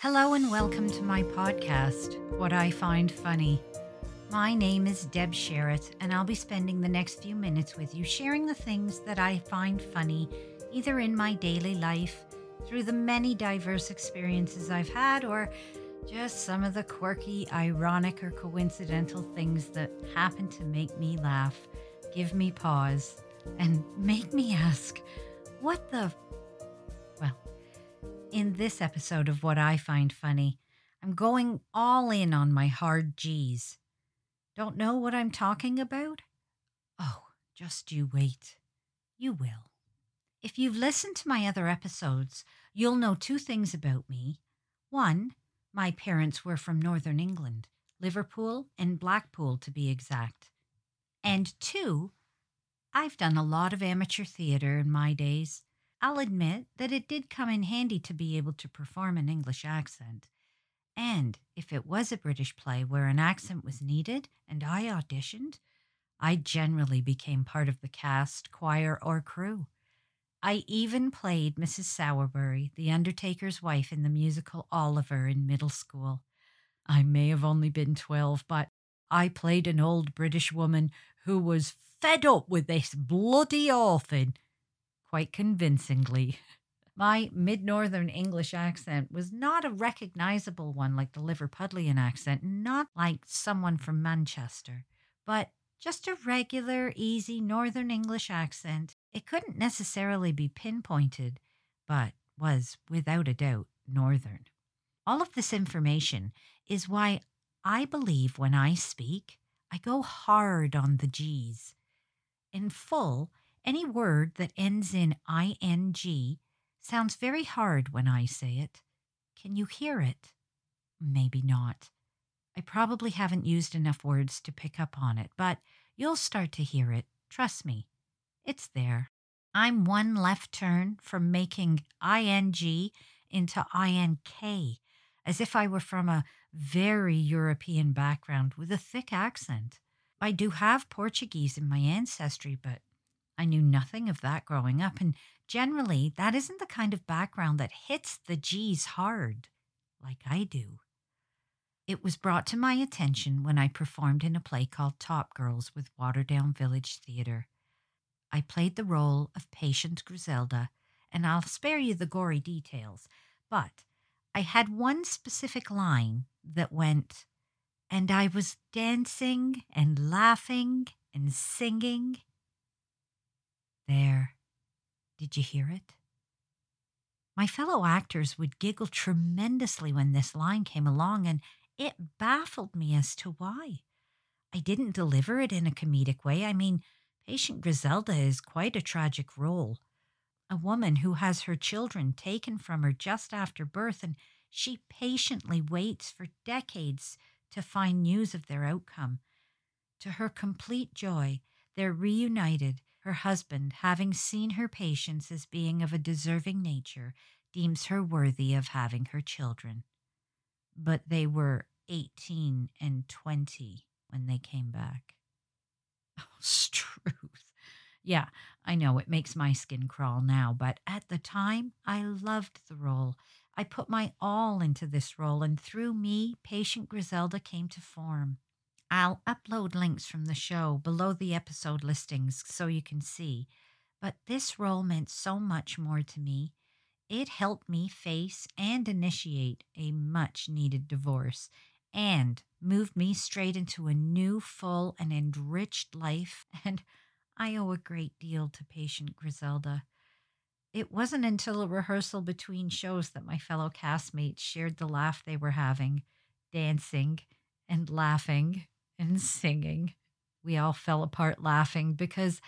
Hello and welcome to my podcast, What I Find Funny. My name is Deb Sherritt, and I'll be spending the next few minutes with you sharing the things that I find funny, either in my daily life, through the many diverse experiences I've had, or just some of the quirky, ironic, or coincidental things that happen to make me laugh, give me pause, and make me ask, what the. In this episode of What I Find Funny, I'm going all in on my hard G's. Don't know what I'm talking about? Oh, just you wait. You will. If you've listened to my other episodes, you'll know two things about me. One, my parents were from Northern England, Liverpool and Blackpool to be exact. And two, I've done a lot of amateur theatre in my days. I'll admit that it did come in handy to be able to perform an English accent. And if it was a British play where an accent was needed and I auditioned, I generally became part of the cast, choir, or crew. I even played Mrs. Sowerbury, the undertaker's wife in the musical Oliver in middle school. I may have only been 12, but I played an old British woman who was fed up with this bloody orphan quite convincingly. My mid northern English accent was not a recognizable one like the Liverpudlian accent, not like someone from Manchester, but just a regular, easy northern English accent. It couldn't necessarily be pinpointed, but was without a doubt northern. All of this information is why I believe when I speak, I go hard on the G's. In full, any word that ends in ing sounds very hard when I say it. Can you hear it? Maybe not. I probably haven't used enough words to pick up on it, but you'll start to hear it. Trust me. It's there. I'm one left turn from making ing into ink, as if I were from a very European background with a thick accent. I do have Portuguese in my ancestry, but I knew nothing of that growing up, and generally, that isn't the kind of background that hits the G's hard like I do. It was brought to my attention when I performed in a play called Top Girls with Waterdown Village Theatre. I played the role of Patient Griselda, and I'll spare you the gory details, but I had one specific line that went, and I was dancing and laughing and singing there. Did you hear it? My fellow actors would giggle tremendously when this line came along, and it baffled me as to why. I didn't deliver it in a comedic way. I mean, Patient Griselda is quite a tragic role. A woman who has her children taken from her just after birth, and she patiently waits for decades to find news of their outcome. To her complete joy, they're reunited her husband, having seen her patience as being of a deserving nature, deems her worthy of having her children. But they were 18 and 20 when they came back. Oh, Struth. Yeah, I know it makes my skin crawl now, but at the time, I loved the role. I put my all into this role, and through me, patient Griselda came to form. I'll upload links from the show below the episode listings so you can see. But this role meant so much more to me. It helped me face and initiate a much needed divorce and moved me straight into a new, full, and enriched life. And I owe a great deal to patient Griselda. It wasn't until a rehearsal between shows that my fellow castmates shared the laugh they were having, dancing and laughing and singing. We all fell apart laughing because,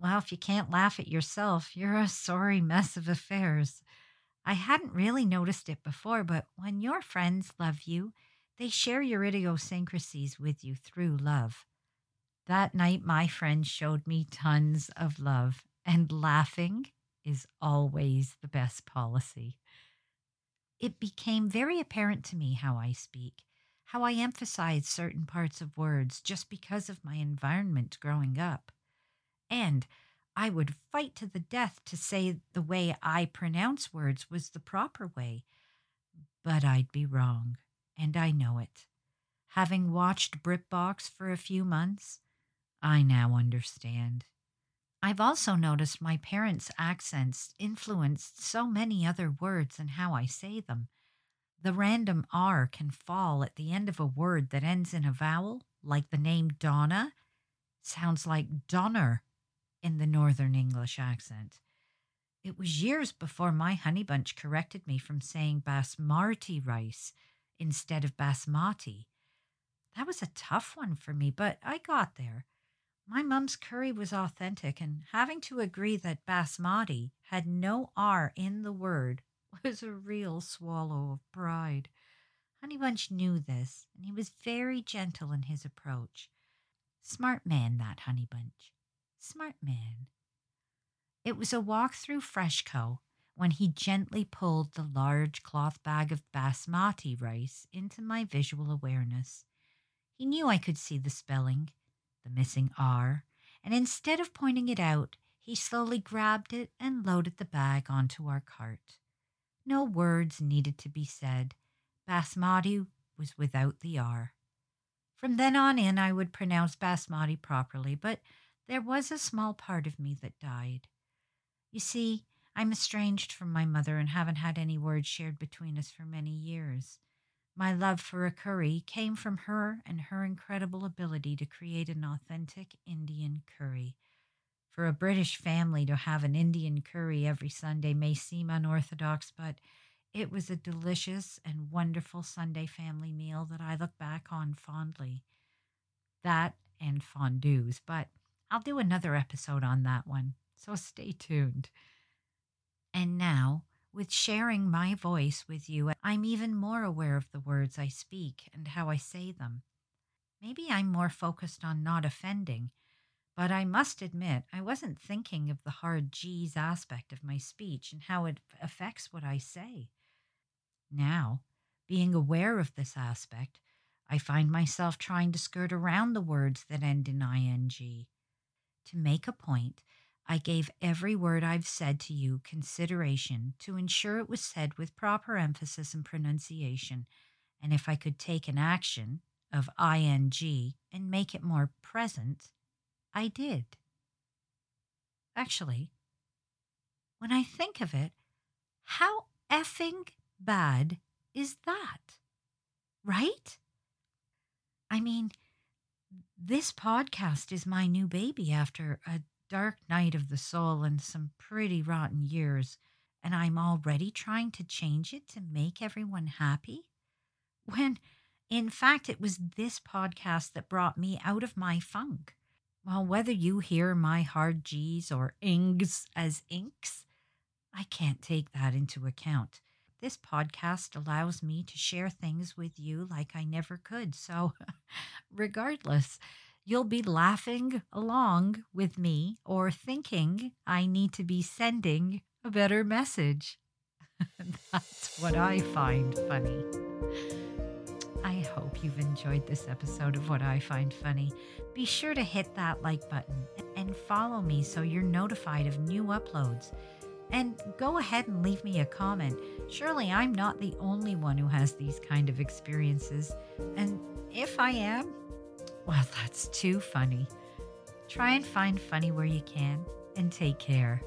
well, if you can't laugh at yourself, you're a sorry mess of affairs. I hadn't really noticed it before, but when your friends love you, they share your idiosyncrasies with you through love. That night, my friends showed me tons of love, and laughing is always the best policy. It became very apparent to me how I speak how I emphasize certain parts of words just because of my environment growing up. And I would fight to the death to say the way I pronounce words was the proper way. But I'd be wrong, and I know it. Having watched BritBox for a few months, I now understand. I've also noticed my parents' accents influenced so many other words and how I say them. The random R can fall at the end of a word that ends in a vowel, like the name Donna, sounds like Donner in the Northern English accent. It was years before my honey bunch corrected me from saying basmati rice instead of basmati. That was a tough one for me, but I got there. My mum's curry was authentic, and having to agree that basmati had no R in the word was a real swallow of pride. Honeybunch knew this, and he was very gentle in his approach. Smart man, that Honeybunch. Smart man. It was a walk through Freshco when he gently pulled the large cloth bag of basmati rice into my visual awareness. He knew I could see the spelling the missing R, and instead of pointing it out, he slowly grabbed it and loaded the bag onto our cart. No words needed to be said. Basmati was without the R. From then on in, I would pronounce basmati properly, but there was a small part of me that died. You see, I'm estranged from my mother and haven't had any words shared between us for many years. My love for a curry came from her and her incredible ability to create an authentic Indian curry. For a British family to have an Indian curry every Sunday may seem unorthodox, but it was a delicious and wonderful Sunday family meal that I look back on fondly. That and fondues, but I'll do another episode on that one, so stay tuned. And now, with sharing my voice with you, I'm even more aware of the words I speak and how I say them. Maybe I'm more focused on not offending, but I must admit I wasn't thinking of the hard G's aspect of my speech and how it affects what I say. Now, being aware of this aspect, I find myself trying to skirt around the words that end in ing. To make a point, I gave every word I've said to you consideration to ensure it was said with proper emphasis and pronunciation, and if I could take an action of ing and make it more present, I did. Actually, when I think of it, how effing bad is that? Right? I mean, this podcast is my new baby after a dark night of the soul and some pretty rotten years, and I'm already trying to change it to make everyone happy? When, in fact, it was this podcast that brought me out of my funk. Well, whether you hear my hard G's or ings as inks, I can't take that into account. This podcast allows me to share things with you like I never could. So, regardless, you'll be laughing along with me or thinking I need to be sending a better message. That's what I find funny. Hope you've enjoyed this episode of What I Find Funny. Be sure to hit that like button and follow me so you're notified of new uploads. And go ahead and leave me a comment. Surely I'm not the only one who has these kind of experiences. And if I am, well, that's too funny. Try and find funny where you can and take care.